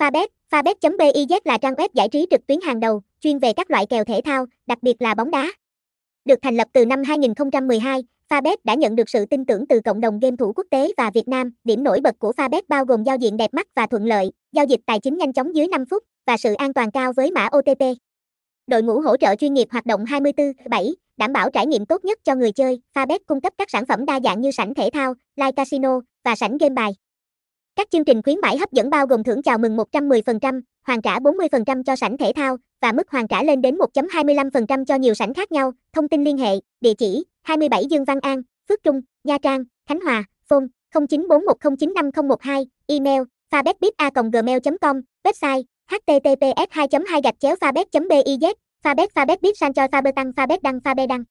Fabet, Fabet.biz là trang web giải trí trực tuyến hàng đầu, chuyên về các loại kèo thể thao, đặc biệt là bóng đá. Được thành lập từ năm 2012, Fabet đã nhận được sự tin tưởng từ cộng đồng game thủ quốc tế và Việt Nam. Điểm nổi bật của Fabet bao gồm giao diện đẹp mắt và thuận lợi, giao dịch tài chính nhanh chóng dưới 5 phút và sự an toàn cao với mã OTP. Đội ngũ hỗ trợ chuyên nghiệp hoạt động 24/7, đảm bảo trải nghiệm tốt nhất cho người chơi. Fabet cung cấp các sản phẩm đa dạng như sảnh thể thao, live casino và sảnh game bài. Các chương trình khuyến mãi hấp dẫn bao gồm thưởng chào mừng 110%, hoàn trả 40% cho sảnh thể thao và mức hoàn trả lên đến 1.25% cho nhiều sảnh khác nhau. Thông tin liên hệ, địa chỉ 27 Dương Văn An, Phước Trung, Nha Trang, Khánh Hòa, phone 0941095012, email fabetbit.gmail.com, website https 2 2 gạch chéo fabet biz fabet fabet bit san cho fabet tăng fabet đăng fabet đăng